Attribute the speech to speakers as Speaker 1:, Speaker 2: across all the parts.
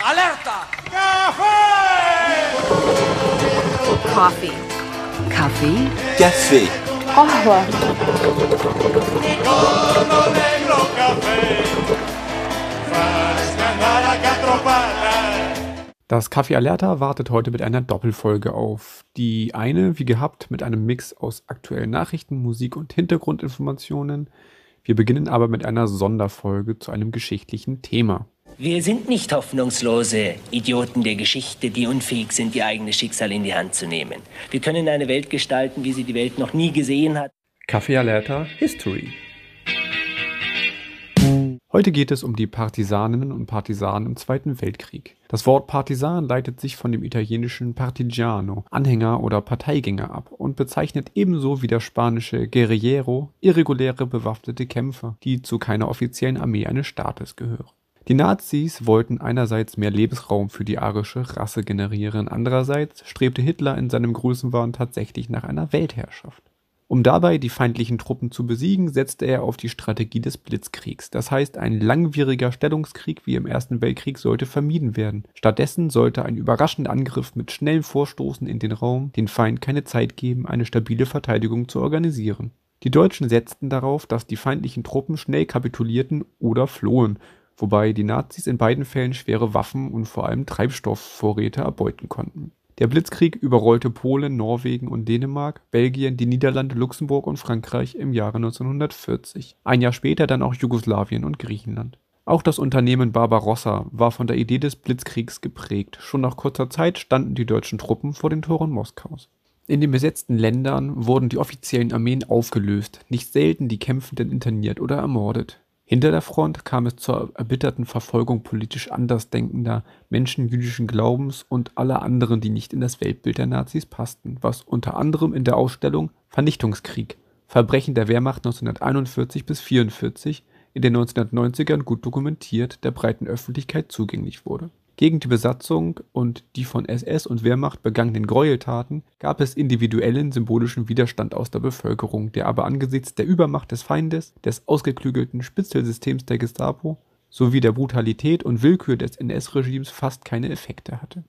Speaker 1: Alerta! Kaffee!
Speaker 2: Coffee. Kaffee.
Speaker 3: Café.
Speaker 4: Kahve.
Speaker 5: Das Kaffee Alerta wartet heute mit einer Doppelfolge auf. Die eine, wie gehabt, mit einem Mix aus aktuellen Nachrichten, Musik und Hintergrundinformationen. Wir beginnen aber mit einer Sonderfolge zu einem geschichtlichen Thema.
Speaker 6: Wir sind nicht hoffnungslose Idioten der Geschichte, die unfähig sind, ihr eigenes Schicksal in die Hand zu nehmen. Wir können eine Welt gestalten, wie sie die Welt noch nie gesehen hat.
Speaker 5: Café Alerta History. Heute geht es um die Partisaninnen und Partisanen im Zweiten Weltkrieg. Das Wort Partisan leitet sich von dem italienischen Partigiano, Anhänger oder Parteigänger ab und bezeichnet ebenso wie der spanische Guerrillero irreguläre bewaffnete Kämpfer, die zu keiner offiziellen Armee eines Staates gehören. Die Nazis wollten einerseits mehr Lebensraum für die arische Rasse generieren, andererseits strebte Hitler in seinem Größenwahn tatsächlich nach einer Weltherrschaft. Um dabei die feindlichen Truppen zu besiegen, setzte er auf die Strategie des Blitzkriegs. Das heißt, ein langwieriger Stellungskrieg wie im Ersten Weltkrieg sollte vermieden werden. Stattdessen sollte ein überraschender Angriff mit schnellem Vorstoßen in den Raum den Feind keine Zeit geben, eine stabile Verteidigung zu organisieren. Die Deutschen setzten darauf, dass die feindlichen Truppen schnell kapitulierten oder flohen, wobei die Nazis in beiden Fällen schwere Waffen und vor allem Treibstoffvorräte erbeuten konnten. Der Blitzkrieg überrollte Polen, Norwegen und Dänemark, Belgien, die Niederlande, Luxemburg und Frankreich im Jahre 1940. Ein Jahr später dann auch Jugoslawien und Griechenland. Auch das Unternehmen Barbarossa war von der Idee des Blitzkriegs geprägt. Schon nach kurzer Zeit standen die deutschen Truppen vor den Toren Moskaus. In den besetzten Ländern wurden die offiziellen Armeen aufgelöst, nicht selten die Kämpfenden interniert oder ermordet. Hinter der Front kam es zur erbitterten Verfolgung politisch andersdenkender Menschen jüdischen Glaubens und aller anderen, die nicht in das Weltbild der Nazis passten, was unter anderem in der Ausstellung Vernichtungskrieg Verbrechen der Wehrmacht 1941 bis 1944 in den 1990ern gut dokumentiert der breiten Öffentlichkeit zugänglich wurde gegen die Besatzung und die von SS und Wehrmacht begangenen Gräueltaten gab es individuellen symbolischen Widerstand aus der Bevölkerung, der aber angesichts der Übermacht des Feindes, des ausgeklügelten Spitzelsystems der Gestapo sowie der Brutalität und Willkür des NS-Regimes fast keine Effekte hatte.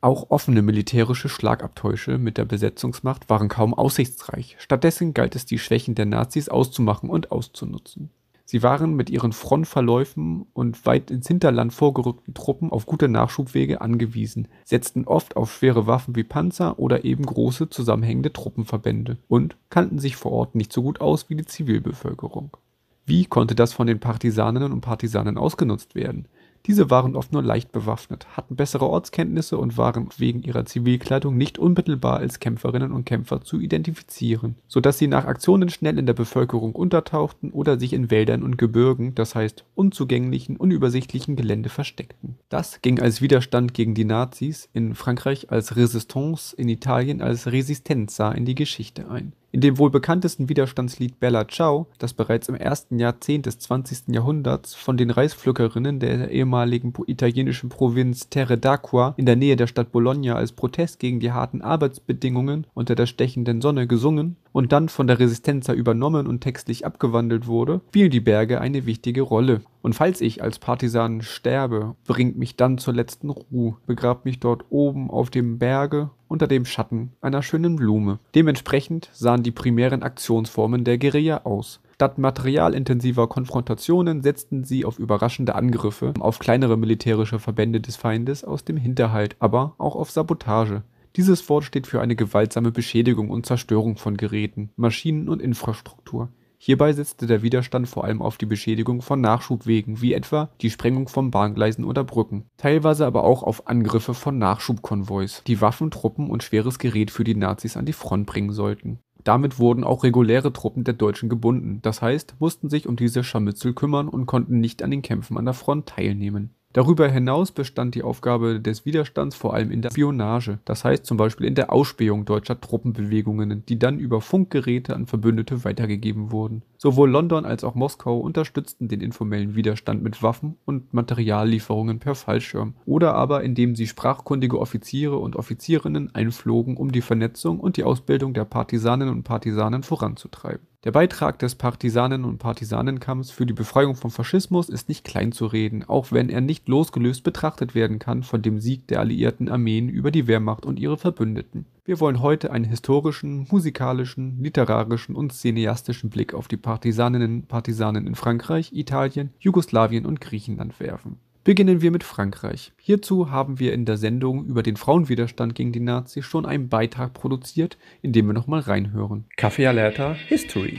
Speaker 5: Auch offene militärische Schlagabtäusche mit der Besetzungsmacht waren kaum aussichtsreich, stattdessen galt es die Schwächen der Nazis auszumachen und auszunutzen Sie waren mit ihren Frontverläufen und weit ins Hinterland vorgerückten Truppen auf gute Nachschubwege angewiesen, setzten oft auf schwere Waffen wie Panzer oder eben große zusammenhängende Truppenverbände und kannten sich vor Ort nicht so gut aus wie die Zivilbevölkerung. Wie konnte das von den Partisaninnen und Partisanen ausgenutzt werden diese waren oft nur leicht bewaffnet, hatten bessere Ortskenntnisse und waren wegen ihrer Zivilkleidung nicht unmittelbar als Kämpferinnen und Kämpfer zu identifizieren, so dass sie nach Aktionen schnell in der Bevölkerung untertauchten oder sich in Wäldern und Gebirgen, das heißt unzugänglichen, unübersichtlichen Gelände versteckten. Das ging als Widerstand gegen die Nazis, in Frankreich als Resistance, in Italien als Resistenza in die Geschichte ein in dem wohl bekanntesten Widerstandslied Bella Ciao, das bereits im ersten Jahrzehnt des 20. Jahrhunderts von den Reispflückerinnen der ehemaligen italienischen Provinz Terre d'Acqua in der Nähe der Stadt Bologna als Protest gegen die harten Arbeitsbedingungen unter der stechenden Sonne gesungen und dann von der Resistenza übernommen und textlich abgewandelt wurde, spielen die Berge eine wichtige Rolle. Und falls ich als Partisan sterbe, bringt mich dann zur letzten Ruhe, begrabt mich dort oben auf dem Berge unter dem Schatten einer schönen Blume. Dementsprechend sahen die primären Aktionsformen der Guerilla aus. Statt materialintensiver Konfrontationen setzten sie auf überraschende Angriffe auf kleinere militärische Verbände des Feindes aus dem Hinterhalt, aber auch auf Sabotage. Dieses Wort steht für eine gewaltsame Beschädigung und Zerstörung von Geräten, Maschinen und Infrastruktur. Hierbei setzte der Widerstand vor allem auf die Beschädigung von Nachschubwegen, wie etwa die Sprengung von Bahngleisen oder Brücken, teilweise aber auch auf Angriffe von Nachschubkonvois, die Waffen, Truppen und schweres Gerät für die Nazis an die Front bringen sollten. Damit wurden auch reguläre Truppen der Deutschen gebunden, das heißt, mussten sich um diese Scharmützel kümmern und konnten nicht an den Kämpfen an der Front teilnehmen Darüber hinaus bestand die Aufgabe des Widerstands vor allem in der Spionage, das heißt zum Beispiel in der Ausspähung deutscher Truppenbewegungen, die dann über Funkgeräte an Verbündete weitergegeben wurden. Sowohl London als auch Moskau unterstützten den informellen Widerstand mit Waffen und Materiallieferungen per Fallschirm oder aber indem sie sprachkundige Offiziere und Offizierinnen einflogen, um die Vernetzung und die Ausbildung der Partisaninnen und Partisanen voranzutreiben. Der Beitrag des Partisanen- und Partisanenkampfs für die Befreiung vom Faschismus ist nicht kleinzureden, auch wenn er nicht losgelöst betrachtet werden kann von dem Sieg der alliierten Armeen über die Wehrmacht und ihre Verbündeten. Wir wollen heute einen historischen, musikalischen, literarischen und cineastischen Blick auf die Partisaninnen und Partisanen in Frankreich, Italien, Jugoslawien und Griechenland werfen. Beginnen wir mit Frankreich. Hierzu haben wir in der Sendung über den Frauenwiderstand gegen die Nazis schon einen Beitrag produziert, in dem wir nochmal reinhören. Kaffee Alerta History.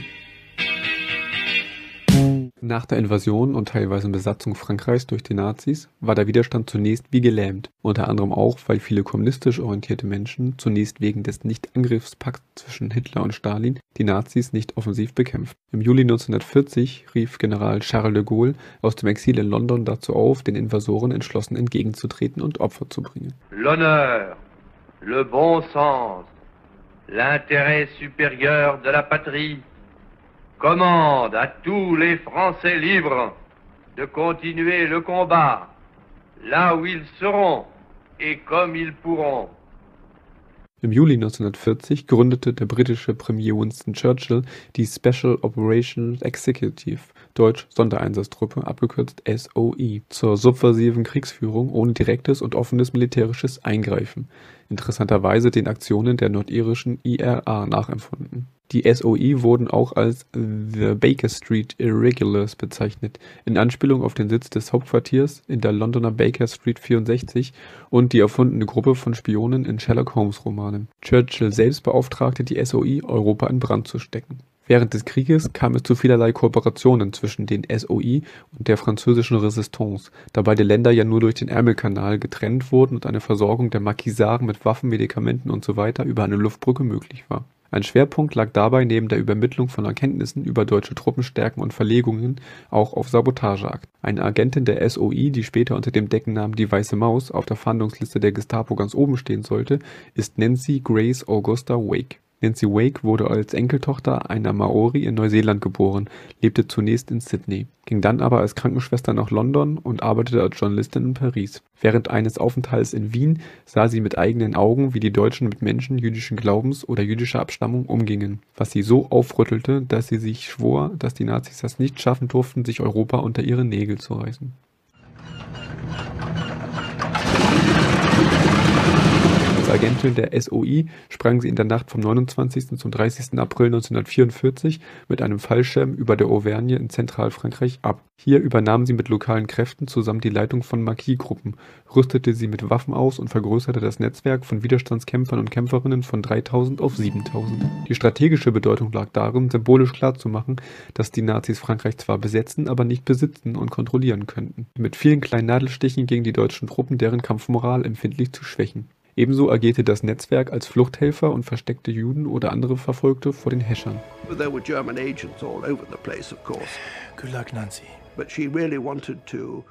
Speaker 5: Nach der Invasion und teilweise Besatzung Frankreichs durch die Nazis war der Widerstand zunächst wie gelähmt, unter anderem auch, weil viele kommunistisch orientierte Menschen zunächst wegen des Nichtangriffspakts zwischen Hitler und Stalin die Nazis nicht offensiv bekämpft. Im Juli 1940 rief General Charles de Gaulle aus dem Exil in London dazu auf, den Invasoren entschlossen entgegenzutreten und Opfer zu bringen.
Speaker 1: L'honneur, le bon sens, l'intérêt supérieur de la patrie commande à tous les Français libres de continuer le combat là où ils seront et comme ils pourront.
Speaker 5: Im Juli 1940 gründete der britische Premier Winston Churchill die Special Operations Executive, deutsch Sondereinsatztruppe, abgekürzt SOE, zur subversiven Kriegsführung ohne direktes und offenes militärisches Eingreifen, interessanterweise den Aktionen der nordirischen IRA nachempfunden. Die SOE wurden auch als The Baker Street Irregulars bezeichnet, in Anspielung auf den Sitz des Hauptquartiers in der Londoner Baker Street 64 und die erfundene Gruppe von Spionen in Sherlock-Holmes-Romanen. Churchill selbst beauftragte die SOE, Europa in Brand zu stecken. Während des Krieges kam es zu vielerlei Kooperationen zwischen den SOE und der französischen Resistance, da beide Länder ja nur durch den Ärmelkanal getrennt wurden und eine Versorgung der Marquisaren mit Waffen, Medikamenten usw. über eine Luftbrücke möglich war ein Schwerpunkt lag dabei neben der Übermittlung von Erkenntnissen über deutsche Truppenstärken und Verlegungen auch auf Sabotageakten. Eine Agentin der SOI, die später unter dem Deckennamen Die Weiße Maus auf der Fahndungsliste der Gestapo ganz oben stehen sollte, ist Nancy Grace Augusta Wake Nancy Wake wurde als Enkeltochter einer Maori in Neuseeland geboren, lebte zunächst in Sydney, ging dann aber als Krankenschwester nach London und arbeitete als Journalistin in Paris. Während eines Aufenthalts in Wien sah sie mit eigenen Augen, wie die Deutschen mit Menschen jüdischen Glaubens oder jüdischer Abstammung umgingen, was sie so aufrüttelte, dass sie sich schwor, dass die Nazis es nicht schaffen durften, sich Europa unter ihre Nägel zu reißen. Agentin der SOI sprang sie in der Nacht vom 29. zum 30. April 1944 mit einem Fallschirm über der Auvergne in Zentralfrankreich ab. Hier übernahm sie mit lokalen Kräften zusammen die Leitung von Marquis-Gruppen, rüstete sie mit Waffen aus und vergrößerte das Netzwerk von Widerstandskämpfern und Kämpferinnen von 3000 auf 7000. Die strategische Bedeutung lag darin, symbolisch klarzumachen, dass die Nazis Frankreich zwar besetzen, aber nicht besitzen und kontrollieren könnten. Mit vielen kleinen Nadelstichen gegen die deutschen Truppen deren Kampfmoral empfindlich zu schwächen. Ebenso agierte das Netzwerk als Fluchthelfer und versteckte Juden oder andere Verfolgte vor den Häschern.
Speaker 3: There were German agents all over the place, of course.
Speaker 4: Good luck, Nancy.
Speaker 3: But she really wanted to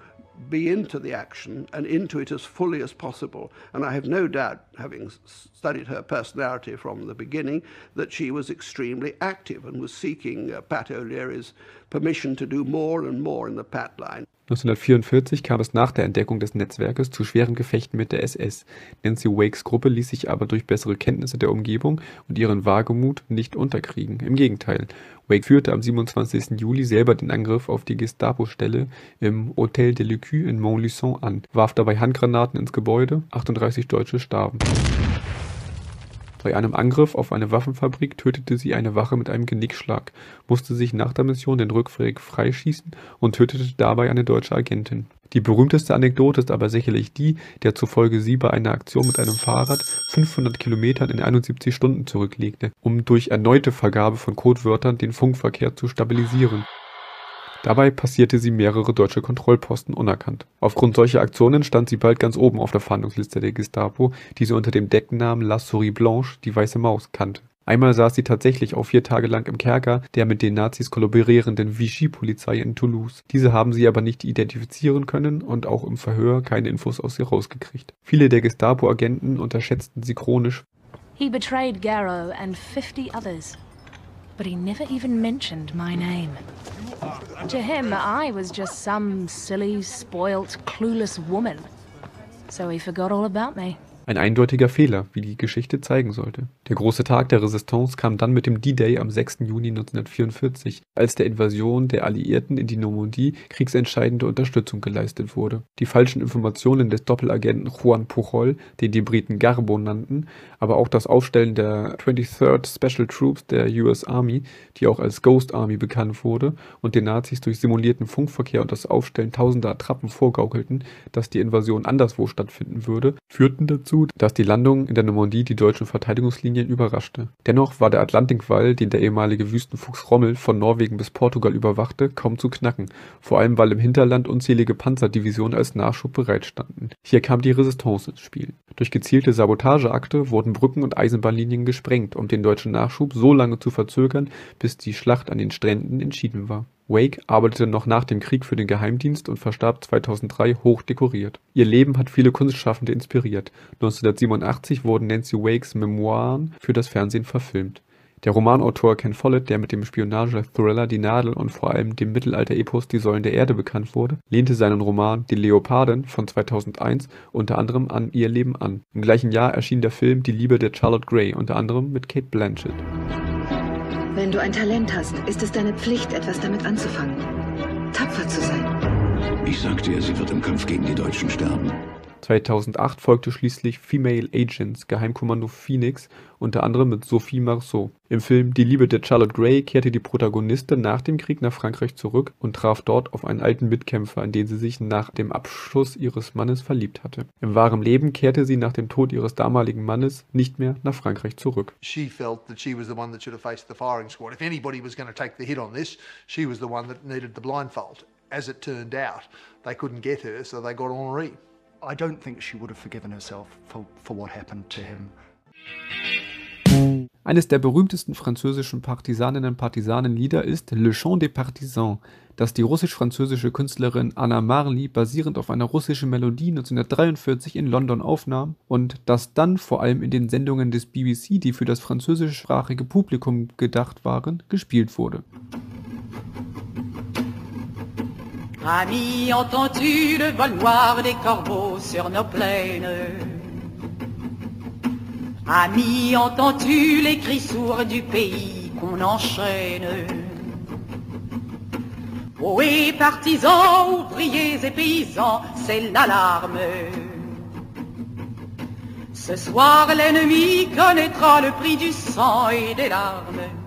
Speaker 3: be into the action and into it as fully as possible. And I have no doubt, having studied her personality from the beginning, that she was extremely active and was seeking uh, Pat O'Leary's permission to do more and more in the Pat line.
Speaker 5: 1944 kam es nach der Entdeckung des Netzwerkes zu schweren Gefechten mit der SS. Nancy Wakes Gruppe ließ sich aber durch bessere Kenntnisse der Umgebung und ihren Wagemut nicht unterkriegen. Im Gegenteil, Wake führte am 27. Juli selber den Angriff auf die Gestapo-Stelle im Hôtel de l'Écu in Montluçon an, warf dabei Handgranaten ins Gebäude, 38 Deutsche starben. Bei einem Angriff auf eine Waffenfabrik tötete sie eine Wache mit einem Genickschlag, musste sich nach der Mission den Rückweg freischießen und tötete dabei eine deutsche Agentin. Die berühmteste Anekdote ist aber sicherlich die, der zufolge sie bei einer Aktion mit einem Fahrrad 500 Kilometern in 71 Stunden zurücklegte, um durch erneute Vergabe von Codewörtern den Funkverkehr zu stabilisieren. Dabei passierte sie mehrere deutsche Kontrollposten unerkannt. Aufgrund solcher Aktionen stand sie bald ganz oben auf der Fahndungsliste der Gestapo, die sie unter dem Decknamen La Souris Blanche, die weiße Maus, kannte. Einmal saß sie tatsächlich auch vier Tage lang im Kerker der mit den Nazis kollaborierenden Vichy-Polizei in Toulouse. Diese haben sie aber nicht identifizieren können und auch im Verhör keine Infos aus ihr rausgekriegt. Viele der Gestapo-Agenten unterschätzten sie chronisch.
Speaker 7: He betrayed Garrow and 50 others.
Speaker 4: But he never even mentioned my name. To him, I was just some silly, spoilt, clueless woman. So he forgot all about me.
Speaker 5: Ein eindeutiger Fehler, wie die Geschichte zeigen sollte. Der große Tag der Resistance kam dann mit dem D-Day am 6. Juni 1944, als der Invasion der Alliierten in die Normandie kriegsentscheidende Unterstützung geleistet wurde. Die falschen Informationen des Doppelagenten Juan Pujol, den die Briten Garbo nannten, aber auch das Aufstellen der 23rd Special Troops der US Army, die auch als Ghost Army bekannt wurde, und den Nazis durch simulierten Funkverkehr und das Aufstellen tausender Attrappen vorgaukelten, dass die Invasion anderswo stattfinden würde, führten dazu, dazu, dass die Landung in der Normandie die deutschen Verteidigungslinien überraschte. Dennoch war der Atlantikwall, den der ehemalige Wüstenfuchs Rommel von Norwegen bis Portugal überwachte, kaum zu knacken, vor allem weil im Hinterland unzählige Panzerdivisionen als Nachschub bereitstanden. Hier kam die Resistance ins Spiel. Durch gezielte Sabotageakte wurden Brücken und Eisenbahnlinien gesprengt, um den deutschen Nachschub so lange zu verzögern, bis die Schlacht an den Stränden entschieden war. Wake arbeitete noch nach dem Krieg für den Geheimdienst und verstarb 2003 hoch dekoriert. Ihr Leben hat viele Kunstschaffende inspiriert. 1987 wurden Nancy Wakes Memoiren für das Fernsehen verfilmt. Der Romanautor Ken Follett, der mit dem Spionage-Thriller Die Nadel und vor allem dem Mittelalter-Epos Die Säulen der Erde bekannt wurde, lehnte seinen Roman Die Leopardin von 2001 unter anderem an ihr Leben an. Im gleichen Jahr erschien der Film Die Liebe der Charlotte Gray, unter anderem mit Kate Blanchett.
Speaker 7: Wenn du ein Talent hast, ist es deine Pflicht, etwas damit anzufangen. Tapfer zu sein.
Speaker 8: Ich sagte ihr, sie wird im Kampf gegen die Deutschen sterben.
Speaker 5: 2008 folgte schließlich Female Agents Geheimkommando Phoenix, unter anderem mit Sophie Marceau. Im Film Die Liebe der Charlotte Gray kehrte die Protagonistin nach dem Krieg nach Frankreich zurück und traf dort auf einen alten Mitkämpfer, in den sie sich nach dem Abschuss ihres Mannes verliebt hatte. Im wahren Leben kehrte sie nach dem Tod ihres damaligen Mannes nicht mehr nach Frankreich zurück.
Speaker 9: She felt that she was the one that should have faced the firing squad. If anybody was going to take the hit on this, she was the one that needed the blindfold. As it turned out, they couldn't get her, so they got Henri.
Speaker 10: I don't think she would have forgiven herself for, for what happened to him.
Speaker 5: Eines der berühmtesten französischen Partisaninnen und Partisanenlieder ist Le Chant des Partisans, das die russisch-französische Künstlerin Anna Marley basierend auf einer russischen Melodie 1943 in London aufnahm und das dann vor allem in den Sendungen des BBC, die für das französischsprachige Publikum gedacht waren, gespielt wurde.
Speaker 11: Ami, entends-tu le vol noir des corbeaux sur nos plaines? Ami, entends-tu les cris sourds du pays qu'on enchaîne? Ohé, partisans, ouvriers et paysans, c'est l'alarme. Ce soir, l'ennemi connaîtra le prix du sang et des larmes.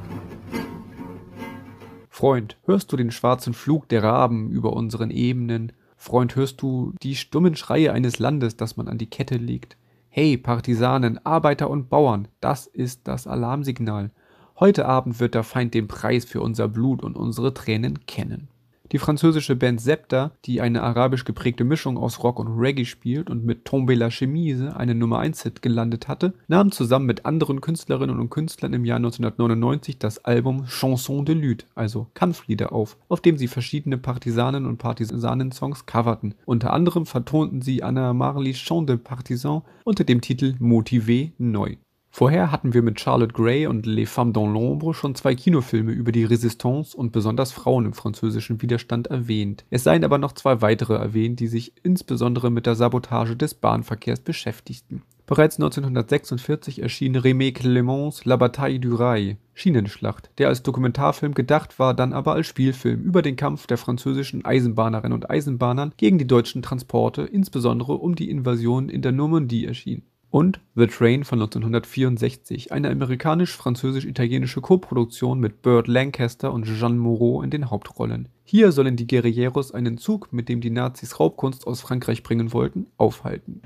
Speaker 5: Freund, hörst du den schwarzen Flug der Raben über unseren Ebenen? Freund, hörst du die stummen Schreie eines Landes, das man an die Kette legt? Hey, Partisanen, Arbeiter und Bauern, das ist das Alarmsignal. Heute Abend wird der Feind den Preis für unser Blut und unsere Tränen kennen. Die französische Band Septa, die eine arabisch geprägte Mischung aus Rock und Reggae spielt und mit Tombe la Chemise einen Nummer 1 Hit gelandet hatte, nahm zusammen mit anderen Künstlerinnen und Künstlern im Jahr 1999 das Album Chanson de Lutte, also Kampflieder auf, auf dem sie verschiedene Partisanen und Partisanen-Songs coverten. Unter anderem vertonten sie Anna Marley's Chant de Partisan unter dem Titel Motivé neu. Vorher hatten wir mit Charlotte Gray und Les Femmes dans l'Ombre schon zwei Kinofilme über die Resistance und besonders Frauen im französischen Widerstand erwähnt. Es seien aber noch zwei weitere erwähnt, die sich insbesondere mit der Sabotage des Bahnverkehrs beschäftigten. Bereits 1946 erschien Rémé Clémence La Bataille du Rail, Schienenschlacht, der als Dokumentarfilm gedacht war, dann aber als Spielfilm über den Kampf der französischen Eisenbahnerinnen und Eisenbahnern gegen die deutschen Transporte, insbesondere um die Invasion in der Normandie erschien und The Train von 1964, eine amerikanisch-französisch-italienische Koproduktion mit Burt Lancaster und Jeanne Moreau in den Hauptrollen. Hier sollen die Guerilleros einen Zug, mit dem die Nazis Raubkunst aus Frankreich bringen wollten, aufhalten.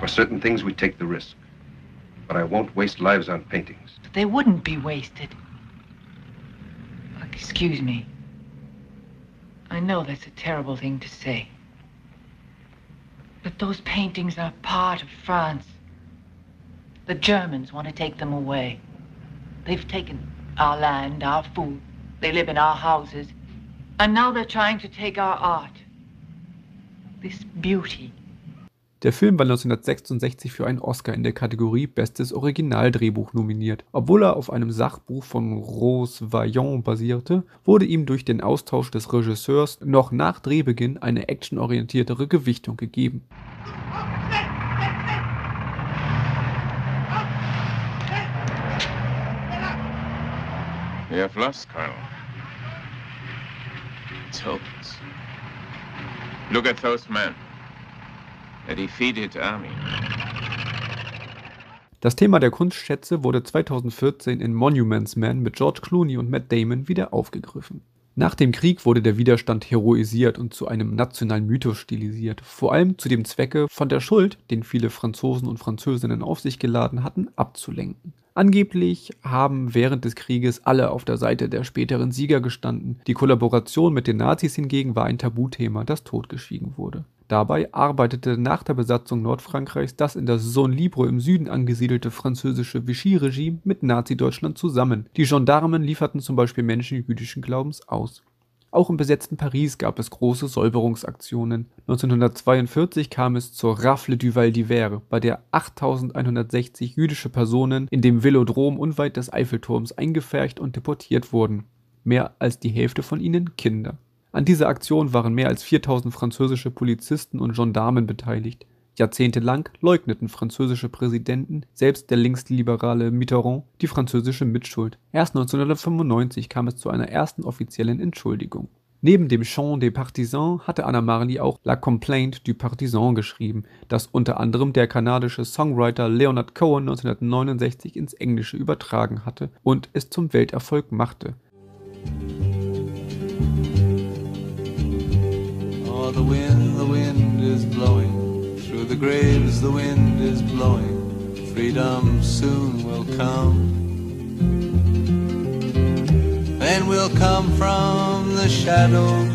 Speaker 12: For certain things we take the risk. But I won't waste lives on paintings.
Speaker 13: They wouldn't be wasted. Excuse me. I know that's a terrible thing to say. But those paintings are part of France. The Germans want to take them away. They've taken our land, our food. They live in our houses. And now they're trying to take our art. This beauty.
Speaker 5: Der Film war 1966 für einen Oscar in der Kategorie Bestes Originaldrehbuch nominiert. Obwohl er auf einem Sachbuch von Rose Vaillant basierte, wurde ihm durch den Austausch des Regisseurs noch nach Drehbeginn eine actionorientiertere Gewichtung gegeben.
Speaker 14: We have lost, Colonel. It's hopeless. Look at those men.
Speaker 5: Das Thema der Kunstschätze wurde 2014 in Monuments Man mit George Clooney und Matt Damon wieder aufgegriffen. Nach dem Krieg wurde der Widerstand heroisiert und zu einem nationalen Mythos stilisiert, vor allem zu dem Zwecke, von der Schuld, den viele Franzosen und Französinnen auf sich geladen hatten, abzulenken. Angeblich haben während des Krieges alle auf der Seite der späteren Sieger gestanden. Die Kollaboration mit den Nazis hingegen war ein Tabuthema, das totgeschwiegen wurde. Dabei arbeitete nach der Besatzung Nordfrankreichs das in der Zone Libre im Süden angesiedelte französische Vichy-Regime mit Nazi-Deutschland zusammen. Die Gendarmen lieferten zum Beispiel Menschen jüdischen Glaubens aus. Auch im besetzten Paris gab es große Säuberungsaktionen. 1942 kam es zur Rafle du Val d'Hiver, bei der 8160 jüdische Personen in dem Velodrom unweit des Eiffelturms eingepfercht und deportiert wurden. Mehr als die Hälfte von ihnen Kinder. An dieser Aktion waren mehr als 4000 französische Polizisten und Gendarmen beteiligt. Jahrzehntelang leugneten französische Präsidenten, selbst der linksliberale Mitterrand, die französische Mitschuld. Erst 1995 kam es zu einer ersten offiziellen Entschuldigung. Neben dem Chant des Partisans hatte Anna Marley auch La Complainte du Partisan geschrieben, das unter anderem der kanadische Songwriter Leonard Cohen 1969 ins Englische übertragen hatte und es zum Welterfolg machte. Oh, the wind, the wind is blowing. Through the graves the wind is blowing. Freedom soon will come. And we'll come from the shadow.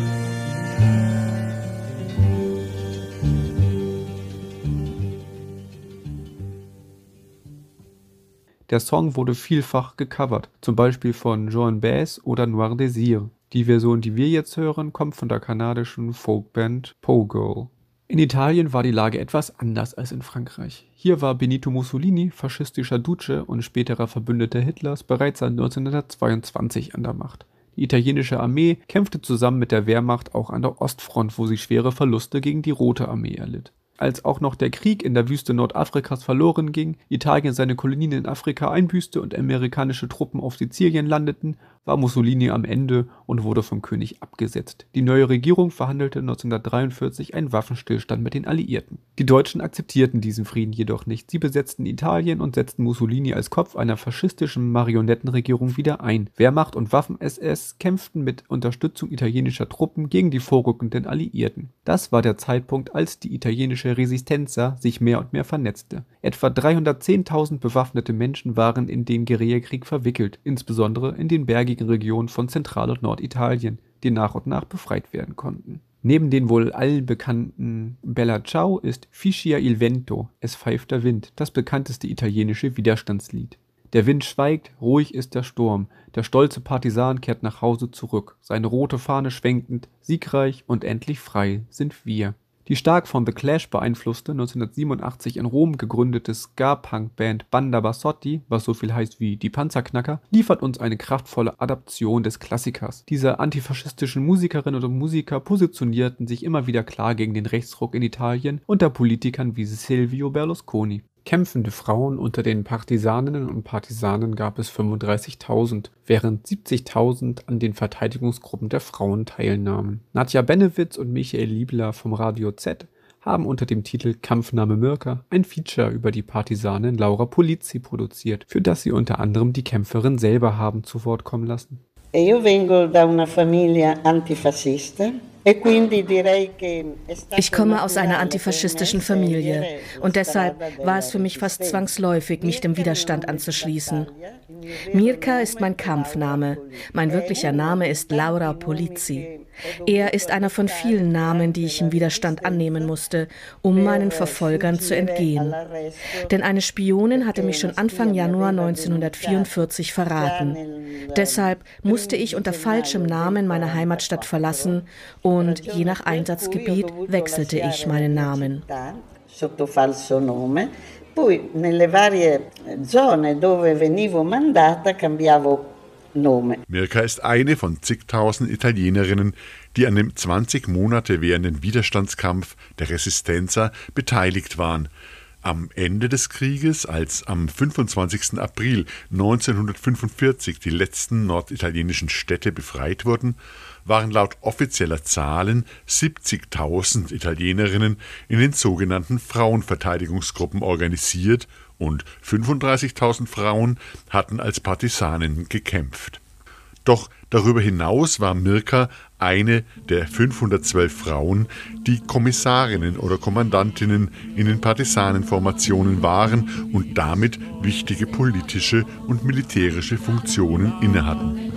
Speaker 5: Der Song wurde vielfach gecovert, zum Beispiel von Joan Baez oder Noir Désir. Die Version, die wir jetzt hören, kommt von der kanadischen Folkband Pogo. In Italien war die Lage etwas anders als in Frankreich. Hier war Benito Mussolini, faschistischer Duce und späterer Verbündeter Hitlers, bereits seit 1922 an der Macht. Die italienische Armee kämpfte zusammen mit der Wehrmacht auch an der Ostfront, wo sie schwere Verluste gegen die Rote Armee erlitt als auch noch der Krieg in der Wüste Nordafrikas verloren ging, Italien seine Kolonien in Afrika einbüßte und amerikanische Truppen auf Sizilien landeten, war Mussolini am Ende und wurde vom König abgesetzt. Die neue Regierung verhandelte 1943 einen Waffenstillstand mit den Alliierten. Die Deutschen akzeptierten diesen Frieden jedoch nicht. Sie besetzten Italien und setzten Mussolini als Kopf einer faschistischen Marionettenregierung wieder ein. Wehrmacht und Waffen-SS kämpften mit Unterstützung italienischer Truppen gegen die vorrückenden Alliierten. Das war der Zeitpunkt, als die italienische Resistenza sich mehr und mehr vernetzte. Etwa 310.000 bewaffnete Menschen waren in den Guerillakrieg verwickelt, insbesondere in den bergigen Regionen von Zentral- und Norditalien, die nach und nach befreit werden konnten. Neben den wohl allen bekannten Bella Ciao ist Fischia il Vento, es pfeift der Wind, das bekannteste italienische Widerstandslied. Der Wind schweigt, ruhig ist der Sturm, der stolze Partisan kehrt nach Hause zurück, seine rote Fahne schwenkend, siegreich und endlich frei sind wir. Die stark von The Clash beeinflusste, 1987 in Rom gegründete Ska-Punk-Band Banda Bassotti, was so viel heißt wie Die Panzerknacker, liefert uns eine kraftvolle Adaption des Klassikers. Diese antifaschistischen Musikerinnen und Musiker positionierten sich immer wieder klar gegen den Rechtsruck in Italien unter Politikern wie Silvio Berlusconi. Kämpfende Frauen unter den Partisaninnen und Partisanen gab es 35.000, während 70.000 an den Verteidigungsgruppen der Frauen teilnahmen. Nadja Benewitz und Michael Liebler vom Radio Z haben unter dem Titel Kampfname Mirka ein Feature über die Partisanin Laura Polizzi produziert, für das sie unter anderem die Kämpferin selber haben zu Wort kommen lassen.
Speaker 15: Io vengo da una famiglia antifascista E
Speaker 4: ich komme aus einer antifaschistischen Familie und deshalb war es für mich fast zwangsläufig, mich dem Widerstand anzuschließen. Mirka ist mein Kampfname. Mein wirklicher Name ist Laura Polizzi. Er ist einer von vielen Namen, die ich im Widerstand annehmen musste, um meinen Verfolgern zu entgehen. Denn eine Spionin hatte mich schon Anfang Januar 1944 verraten. Deshalb musste ich unter falschem Namen meine Heimatstadt verlassen, um Und je nach Einsatzgebiet wechselte ich meinen Namen.
Speaker 15: Sotto falso nome. Poi nelle varie zone dove venivo mandata cambiavo nome.
Speaker 16: Mirka ist eine von zigtausend Italienerinnen, die an dem 20 Monate währenden Widerstandskampf der Resistenza beteiligt waren. Am Ende des Krieges, als am 25. April 1945 die letzten norditalienischen Städte befreit wurden, waren laut offizieller Zahlen 70.000 Italienerinnen in den sogenannten Frauenverteidigungsgruppen organisiert und 35.000 Frauen hatten als Partisanen gekämpft. Doch darüber hinaus war Mirka eine der 512 Frauen, die Kommissarinnen oder Kommandantinnen in den Partisanenformationen waren und damit wichtige politische und militärische Funktionen innehatten.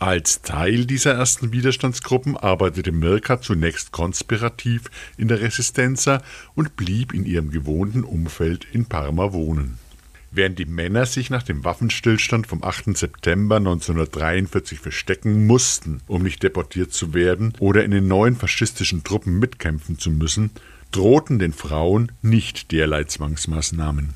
Speaker 16: Als Teil dieser ersten Widerstandsgruppen arbeitete Mirka zunächst konspirativ in der Resistenza und blieb in ihrem gewohnten Umfeld in Parma wohnen. Während die Männer sich nach dem Waffenstillstand vom 8. September 1943 verstecken mussten, um nicht deportiert zu werden oder in den neuen faschistischen Truppen mitkämpfen zu müssen, drohten den Frauen nicht derlei Zwangsmaßnahmen.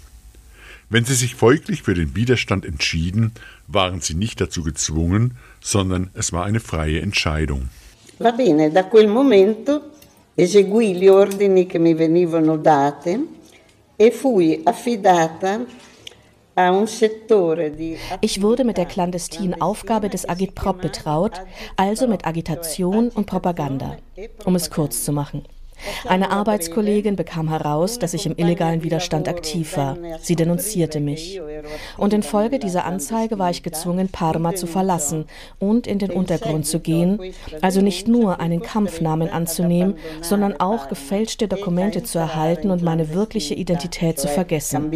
Speaker 16: Wenn sie sich folglich für den Widerstand entschieden, waren sie nicht dazu gezwungen, sondern es war eine freie Entscheidung.
Speaker 15: Va bene, da quel momento eseguì gli ordini che mi venivano date e fui affidata
Speaker 4: ich wurde mit der clandestinen Aufgabe des Agitprop betraut, also mit Agitation und Propaganda, um es kurz zu machen. Eine Arbeitskollegin bekam heraus, dass ich im illegalen Widerstand aktiv war. Sie denunzierte mich. Und infolge dieser Anzeige war ich gezwungen, Parma zu verlassen und in den Untergrund zu gehen, also nicht nur einen Kampfnamen anzunehmen, sondern auch gefälschte Dokumente zu erhalten und meine wirkliche Identität zu vergessen.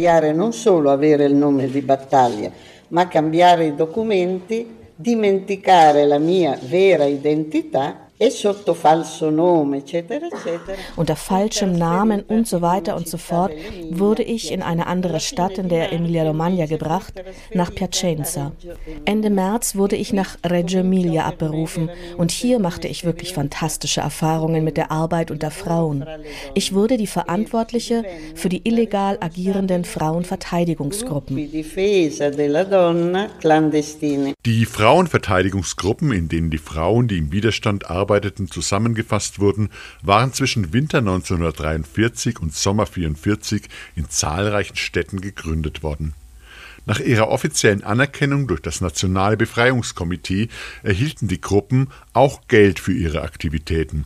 Speaker 15: ma cambiare i documenti, dimenticare la mia vera identità
Speaker 4: unter falschem Namen und so weiter und so fort wurde ich in eine andere Stadt in der Emilia-Romagna gebracht, nach Piacenza. Ende März wurde ich nach Reggio Emilia abberufen und hier machte ich wirklich fantastische Erfahrungen mit der Arbeit unter Frauen. Ich wurde die Verantwortliche für die illegal agierenden Frauenverteidigungsgruppen.
Speaker 16: Die Frauenverteidigungsgruppen, in denen die Frauen, die im Widerstand arbeiten, arbeiteten, zusammengefasst wurden, waren zwischen Winter 1943 und Sommer 1944 in zahlreichen Städten gegründet worden. Nach ihrer offiziellen Anerkennung durch das Nationale Befreiungskomitee erhielten die Gruppen auch Geld für ihre Aktivitäten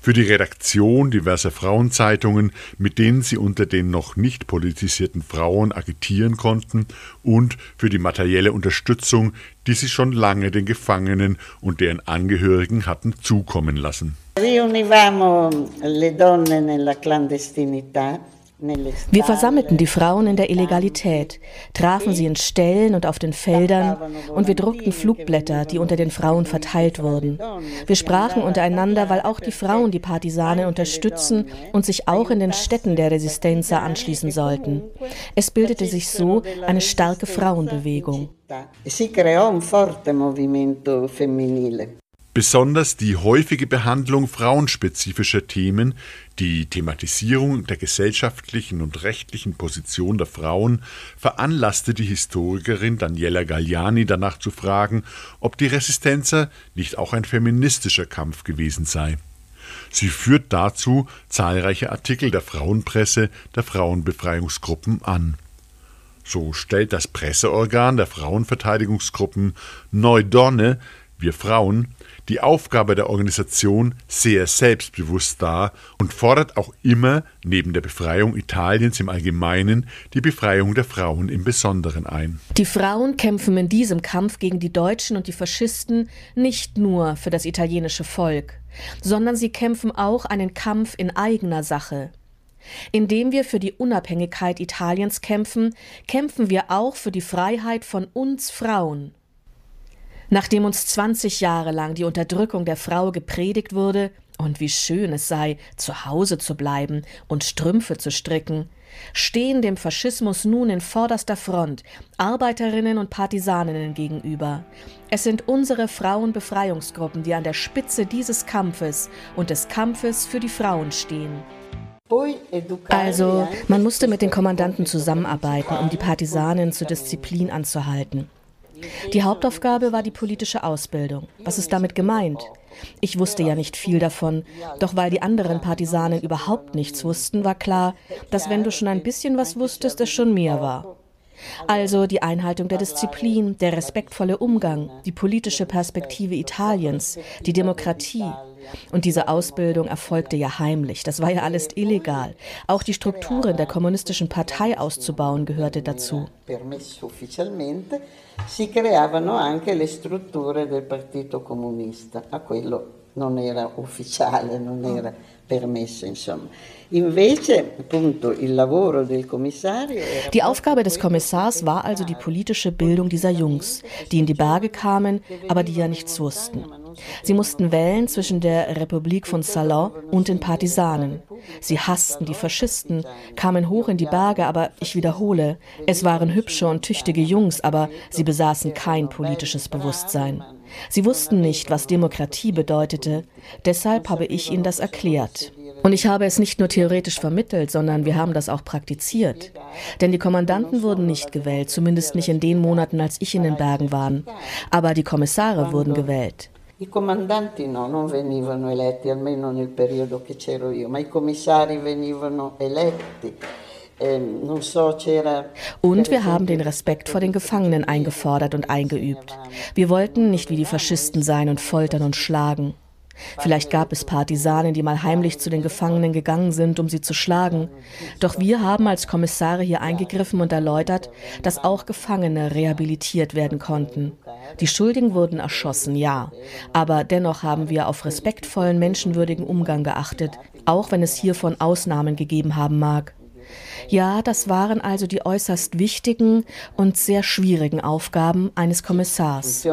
Speaker 16: für die Redaktion diverser Frauenzeitungen, mit denen sie unter den noch nicht politisierten Frauen agitieren konnten, und für die materielle Unterstützung, die sie schon lange den Gefangenen und deren Angehörigen hatten zukommen lassen.
Speaker 15: Riunivamo le donne nella clandestinità
Speaker 4: wir versammelten die Frauen in der Illegalität, trafen sie in Ställen und auf den Feldern und wir druckten Flugblätter, die unter den Frauen verteilt wurden. Wir sprachen untereinander, weil auch die Frauen die Partisane unterstützen und sich auch in den Städten der Resistenza anschließen sollten. Es bildete sich so eine starke Frauenbewegung.
Speaker 15: Si creò un forte movimento.
Speaker 16: Besonders die häufige Behandlung frauenspezifischer Themen, die Thematisierung der gesellschaftlichen und rechtlichen Position der Frauen veranlasste die Historikerin Daniela Galliani danach zu fragen, ob die Resistenza nicht auch ein feministischer Kampf gewesen sei. Sie führt dazu zahlreiche Artikel der Frauenpresse der Frauenbefreiungsgruppen an. So stellt das Presseorgan der Frauenverteidigungsgruppen Neudonne, wir Frauen, die Aufgabe der Organisation sehr selbstbewusst dar und fordert auch immer neben der Befreiung Italiens im Allgemeinen die Befreiung der Frauen im Besonderen ein.
Speaker 4: Die Frauen kämpfen in diesem Kampf gegen die Deutschen und die Faschisten nicht nur für das italienische Volk, sondern sie kämpfen auch einen Kampf in eigener Sache. Indem wir für die Unabhängigkeit Italiens kämpfen, kämpfen wir auch für die Freiheit von uns Frauen. Nachdem uns 20 Jahre lang die Unterdrückung der Frau gepredigt wurde, Und wie schön es sei, zu Hause zu bleiben und Strümpfe zu stricken. Stehen dem Faschismus nun in vorderster Front Arbeiterinnen und Partisaninnen gegenüber. Es sind unsere Frauenbefreiungsgruppen, die an der Spitze dieses Kampfes und des Kampfes für die Frauen stehen. Also, man musste mit den Kommandanten zusammenarbeiten, um die Partisanen zur Disziplin anzuhalten. Die Hauptaufgabe war die politische Ausbildung. Was ist damit gemeint? Ich wusste ja nicht viel davon, doch weil die anderen Partisanen überhaupt nichts wussten, war klar, dass wenn du schon ein bisschen was wusstest, es schon mehr war. Also die Einhaltung der Disziplin, der respektvolle Umgang, die politische Perspektive Italiens, die Demokratie. Und diese Ausbildung erfolgte ja heimlich. Das war ja alles illegal. Auch die Strukturen der kommunistischen Partei auszubauen gehörte dazu. Si creavano anche le strutture del Partito Comunista, ma quello non era ufficiale, non era permesso, insomma. Die Aufgabe des Kommissars war also die politische Bildung dieser Jungs, die in die Berge kamen, aber die ja nichts wussten. Sie mussten wählen zwischen der Republik von Salon und den Partisanen. Sie hassten die Faschisten, kamen hoch in die Berge, aber ich wiederhole, es waren hübsche und tüchtige Jungs, aber sie besaßen kein politisches Bewusstsein. Sie wussten nicht, was Demokratie bedeutete, deshalb habe ich ihnen das erklärt. Und ich habe es nicht nur theoretisch vermittelt, sondern wir haben das auch praktiziert. Denn die Kommandanten wurden nicht gewählt, zumindest nicht in den Monaten, als ich in den Bergen war. Aber die Kommissare wurden gewählt. I comandanti no, non venivano eletti, almeno nel periodo che c'ero io, ma i commissari venivano eletti. Ehm, und wir haben den Respekt vor den Gefangenen eingefordert und eingeübt. Wir wollten nicht wie die Faschisten sein und foltern und schlagen. Vielleicht gab es Partisanen, die mal heimlich zu den Gefangenen gegangen sind, um sie zu schlagen. Doch wir haben als Kommissare hier eingegriffen und erläutert, dass auch Gefangene rehabilitiert werden konnten. Die Schuldigen wurden erschossen, ja. Aber dennoch haben wir auf respektvollen, menschenwürdigen Umgang geachtet, auch wenn es hiervon Ausnahmen gegeben haben mag. Ja, das waren also die äußerst wichtigen und sehr schwierigen Aufgaben eines Kommissars.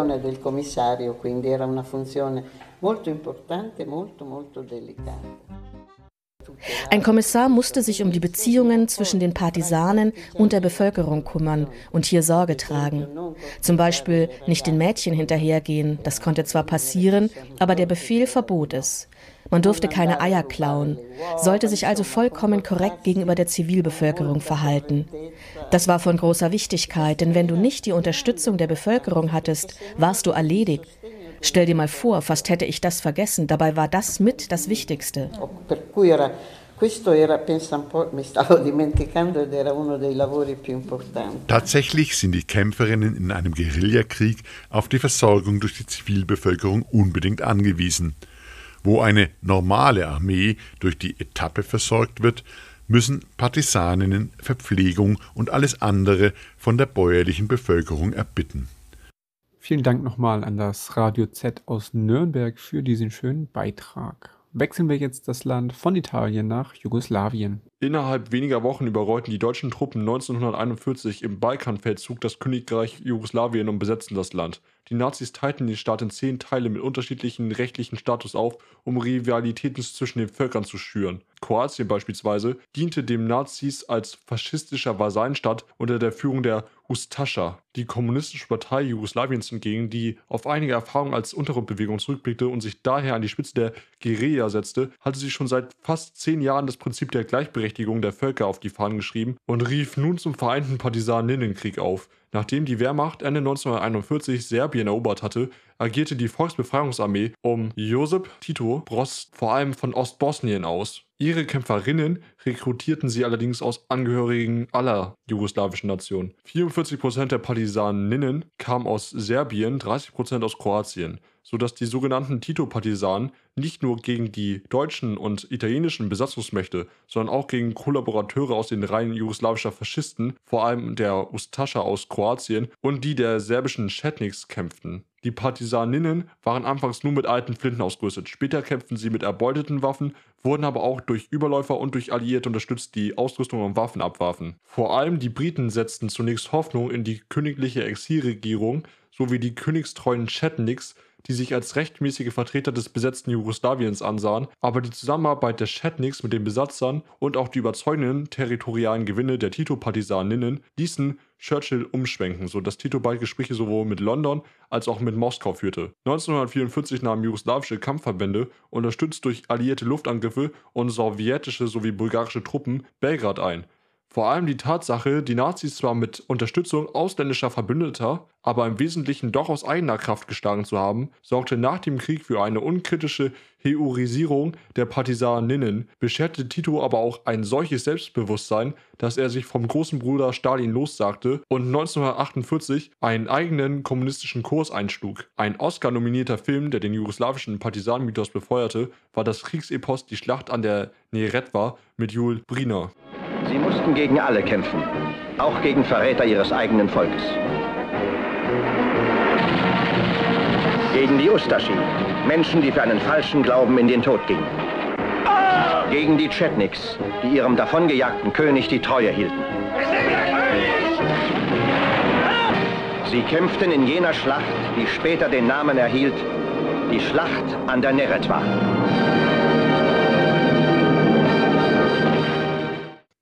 Speaker 4: Ein Kommissar musste sich um die Beziehungen zwischen den Partisanen und der Bevölkerung kümmern und hier Sorge tragen. Zum Beispiel nicht den Mädchen hinterhergehen, das konnte zwar passieren, aber der Befehl verbot es. Man durfte keine Eier klauen, sollte sich also vollkommen korrekt gegenüber der Zivilbevölkerung verhalten. Das war von großer Wichtigkeit, denn wenn du nicht die Unterstützung der Bevölkerung hattest, warst du erledigt Stell dir mal vor, fast hätte ich das vergessen. Dabei war das mit das Wichtigste.
Speaker 16: Tatsächlich sind die Kämpferinnen in einem Guerillakrieg auf die Versorgung durch die Zivilbevölkerung unbedingt angewiesen. Wo eine normale Armee durch die Etappe versorgt wird, müssen Partisaninnen Verpflegung und alles andere von der bäuerlichen Bevölkerung erbitten.
Speaker 5: Vielen Dank nochmal an das Radio Z aus Nürnberg für diesen schönen Beitrag. Wechseln wir jetzt das Land von Italien nach Jugoslawien.
Speaker 17: Innerhalb weniger Wochen überrollten die deutschen Truppen 1941 im Balkanfeldzug das Königreich Jugoslawien und besetzten das Land. Die Nazis teilten den Staat in zehn Teile mit unterschiedlichen rechtlichen Status auf, um Rivalitäten zwischen den Völkern zu schüren. Kroatien beispielsweise diente dem Nazis als faschistischer Vasallenstaat unter der Führung der Ustascha, die kommunistische Partei Jugoslawiens hingegen, die auf einige Erfahrungen als Untergrundbewegung zurückblickte und sich daher an die Spitze der Guerilla setzte, hatte sich schon seit fast zehn Jahren das Prinzip der Gleichberechtigung der Völker auf die Fahnen geschrieben und rief nun zum vereinten Partisanenkrieg auf. Nachdem die Wehrmacht Ende 1941 Serbien erobert hatte, agierte die Volksbefreiungsarmee um Josip Tito Broz vor allem von Ostbosnien aus. Ihre Kämpferinnen rekrutierten sie allerdings aus Angehörigen aller jugoslawischen Nationen. 44% der Partisaninnen kamen aus Serbien, 30% aus Kroatien sodass die sogenannten Tito-Partisanen nicht nur gegen die deutschen und italienischen Besatzungsmächte, sondern auch gegen Kollaborateure aus den Reihen jugoslawischer Faschisten, vor allem der Ustascha aus Kroatien und die der serbischen Chetniks kämpften. Die Partisaninnen waren anfangs nur mit alten Flinten ausgerüstet, später kämpften sie mit erbeuteten Waffen, wurden aber auch durch Überläufer und durch Alliierte unterstützt, die Ausrüstung und Waffen abwarfen. Vor allem die Briten setzten zunächst Hoffnung in die königliche Exilregierung sowie die königstreuen Chetniks, die sich als rechtmäßige Vertreter des besetzten Jugoslawiens ansahen, aber die Zusammenarbeit der Chetniks mit den Besatzern und auch die überzeugenden territorialen Gewinne der Tito-Partisaninnen ließen Churchill umschwenken, sodass Tito bald Gespräche sowohl mit London als auch mit Moskau führte. 1944 nahmen jugoslawische Kampfverbände, unterstützt durch alliierte Luftangriffe und sowjetische sowie bulgarische Truppen, Belgrad ein. Vor allem die Tatsache, die Nazis zwar mit Unterstützung ausländischer Verbündeter, aber im Wesentlichen doch aus eigener Kraft geschlagen zu haben, sorgte nach dem Krieg für eine unkritische Heorisierung der Partisaninnen, bescherte Tito aber auch ein solches Selbstbewusstsein, dass er sich vom großen Bruder Stalin lossagte und 1948 einen eigenen kommunistischen Kurs einschlug. Ein Oscar-nominierter Film, der den jugoslawischen Partisanenmythos befeuerte, war das Kriegsepos Die Schlacht an der Neretva mit Jul Briner.
Speaker 18: Sie mussten gegen alle kämpfen, auch gegen Verräter ihres eigenen Volkes. Gegen die Ustaschi, Menschen, die für einen falschen Glauben in den Tod gingen. Gegen die Chetniks, die ihrem davongejagten König die Treue hielten. Sie kämpften in jener Schlacht, die später den Namen erhielt, die Schlacht an der Neretva.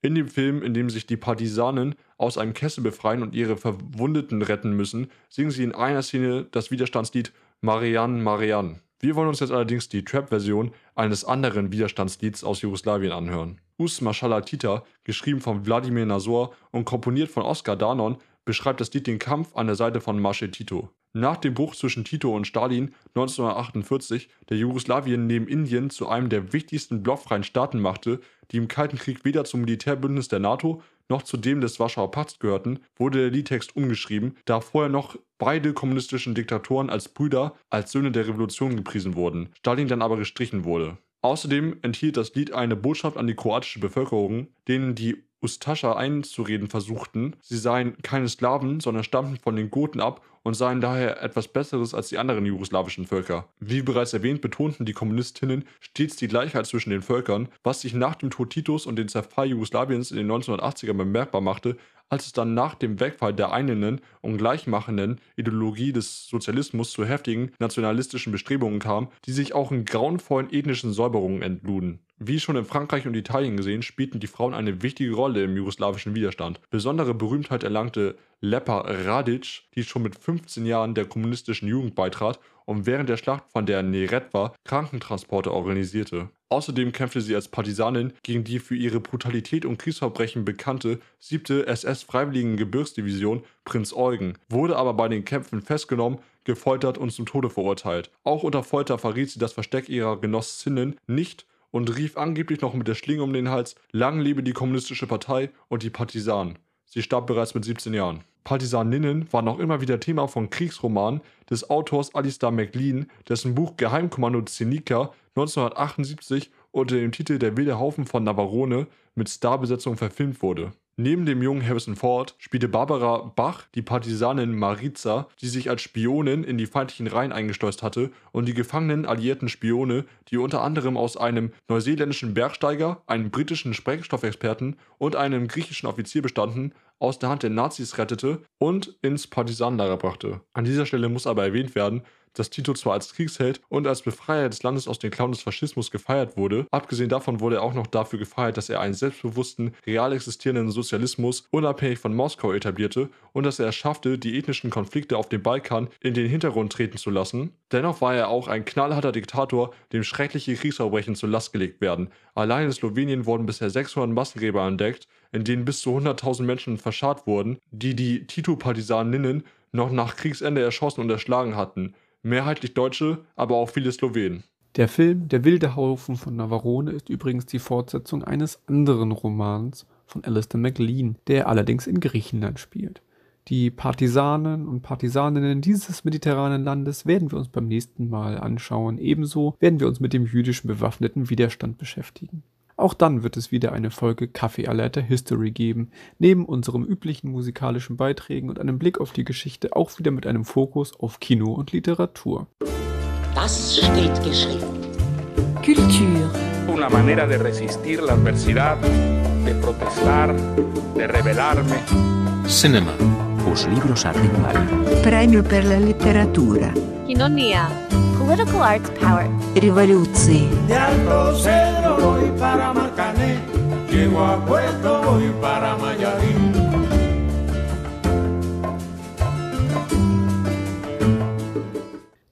Speaker 17: In dem Film, in dem sich die Partisanen aus einem Kessel befreien und ihre Verwundeten retten müssen, singen sie in einer Szene das Widerstandslied Marianne Marianne. Wir wollen uns jetzt allerdings die Trap-Version eines anderen Widerstandslieds aus Jugoslawien anhören. Us Mashallah Tita, geschrieben von Wladimir Nasor und komponiert von Oskar Danon, beschreibt das Lied den Kampf an der Seite von Marschall Tito. Nach dem Bruch zwischen Tito und Stalin 1948, der Jugoslawien neben Indien zu einem der wichtigsten blockfreien Staaten machte, die im Kalten Krieg weder zum Militärbündnis der NATO noch zu dem des Warschauer Pakts gehörten, wurde der Liedtext umgeschrieben, da vorher noch beide kommunistischen Diktatoren als Brüder, als Söhne der Revolution gepriesen wurden, Stalin dann aber gestrichen wurde. Außerdem enthielt das Lied eine Botschaft an die kroatische Bevölkerung, denen die Ustascha einzureden versuchten, sie seien keine Sklaven, sondern stammten von den Goten ab und seien daher etwas Besseres als die anderen jugoslawischen Völker. Wie bereits erwähnt, betonten die Kommunistinnen stets die Gleichheit zwischen den Völkern, was sich nach dem Tod Titus und dem Zerfall Jugoslawiens in den 1980ern bemerkbar machte, als es dann nach dem Wegfall der einenden und gleichmachenden Ideologie des Sozialismus zu heftigen nationalistischen Bestrebungen kam, die sich auch in grauenvollen ethnischen Säuberungen entluden. Wie schon in Frankreich und Italien gesehen, spielten die Frauen eine wichtige Rolle im jugoslawischen Widerstand. Besondere Berühmtheit erlangte Lepa Radic, die schon mit 15 Jahren der kommunistischen Jugend beitrat und während der Schlacht von der Neretva Krankentransporte organisierte. Außerdem kämpfte sie als Partisanin gegen die für ihre Brutalität und Kriegsverbrechen bekannte 7. SS-Freiwilligen-Gebirgsdivision Prinz Eugen, wurde aber bei den Kämpfen festgenommen, gefoltert und zum Tode verurteilt. Auch unter Folter verriet sie das Versteck ihrer Genossinnen nicht und rief angeblich noch mit der Schlinge um den Hals: Lang lebe die Kommunistische Partei und die Partisanen. Sie starb bereits mit 17 Jahren. Partisaninnen waren auch immer wieder Thema von Kriegsromanen des Autors Alistair MacLean, dessen Buch Geheimkommando Zenica 1978 unter dem Titel Der wilde Haufen von Navarone mit Starbesetzung verfilmt wurde. Neben dem jungen Harrison Ford spielte Barbara Bach die Partisanin Maritza, die sich als Spionin in die feindlichen Reihen eingeschleust hatte und die gefangenen alliierten Spione, die unter anderem aus einem neuseeländischen Bergsteiger, einem britischen Sprengstoffexperten und einem griechischen Offizier bestanden, aus der Hand der Nazis rettete und ins Partisanenlager brachte. An dieser Stelle muss aber erwähnt werden, dass Tito zwar als Kriegsheld und als Befreier des Landes aus den Klauen des Faschismus gefeiert wurde, abgesehen davon wurde er auch noch dafür gefeiert, dass er einen selbstbewussten, real existierenden Sozialismus unabhängig von Moskau etablierte und dass er es schaffte, die ethnischen Konflikte auf dem Balkan in den Hintergrund treten zu lassen. Dennoch war er auch ein knallharter Diktator, dem schreckliche Kriegsverbrechen zur Last gelegt werden. Allein in Slowenien wurden bisher 600 Massengräber entdeckt, in denen bis zu 100.000 Menschen verscharrt wurden, die die Tito-Partisaninnen noch nach Kriegsende erschossen und erschlagen hatten mehrheitlich Deutsche, aber auch viele Slowenen.
Speaker 5: Der Film Der wilde Haufen von Navarone ist übrigens die Fortsetzung eines anderen Romans von Alistair MacLean, der allerdings in Griechenland spielt. Die Partisanen und Partisaninnen dieses mediterranen Landes werden wir uns beim nächsten Mal anschauen. Ebenso werden wir uns mit dem jüdischen bewaffneten Widerstand beschäftigen. Auch dann wird es wieder eine Folge Kaffee Alerta History geben. Neben unserem üblichen musikalischen Beiträgen und einem Blick auf die Geschichte auch wieder mit einem Fokus auf Kino und Literatur.
Speaker 19: Das steht geschrieben.
Speaker 2: Kultur.
Speaker 20: Una manera de resistir la adversidad, de protestar, de rebelarme.
Speaker 21: Cinema. Os libros a ritmo.
Speaker 2: Premio per la literatura.
Speaker 21: Kinonia. Political arts power.
Speaker 11: Rivoluzioni. Voy para Marcané, llego a Puerto voy para Mayarín.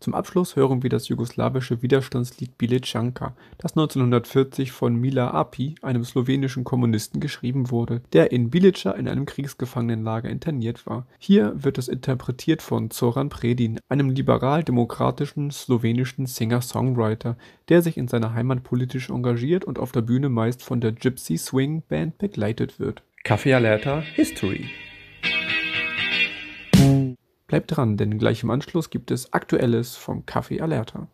Speaker 5: Zum Abschluss hören wir das jugoslawische Widerstandslied Bilecanka, das 1940 von Mila Api, einem slowenischen Kommunisten, geschrieben wurde, der in Bilica in einem Kriegsgefangenenlager interniert war. Hier wird es interpretiert von Zoran Predin, einem liberal-demokratischen slowenischen Singer-Songwriter, der sich in seiner Heimat politisch engagiert und auf der Bühne meist von der Gypsy Swing Band begleitet wird. Kaffee Alerta History Bleibt dran, denn gleich im Anschluss gibt es Aktuelles vom Café Alerta.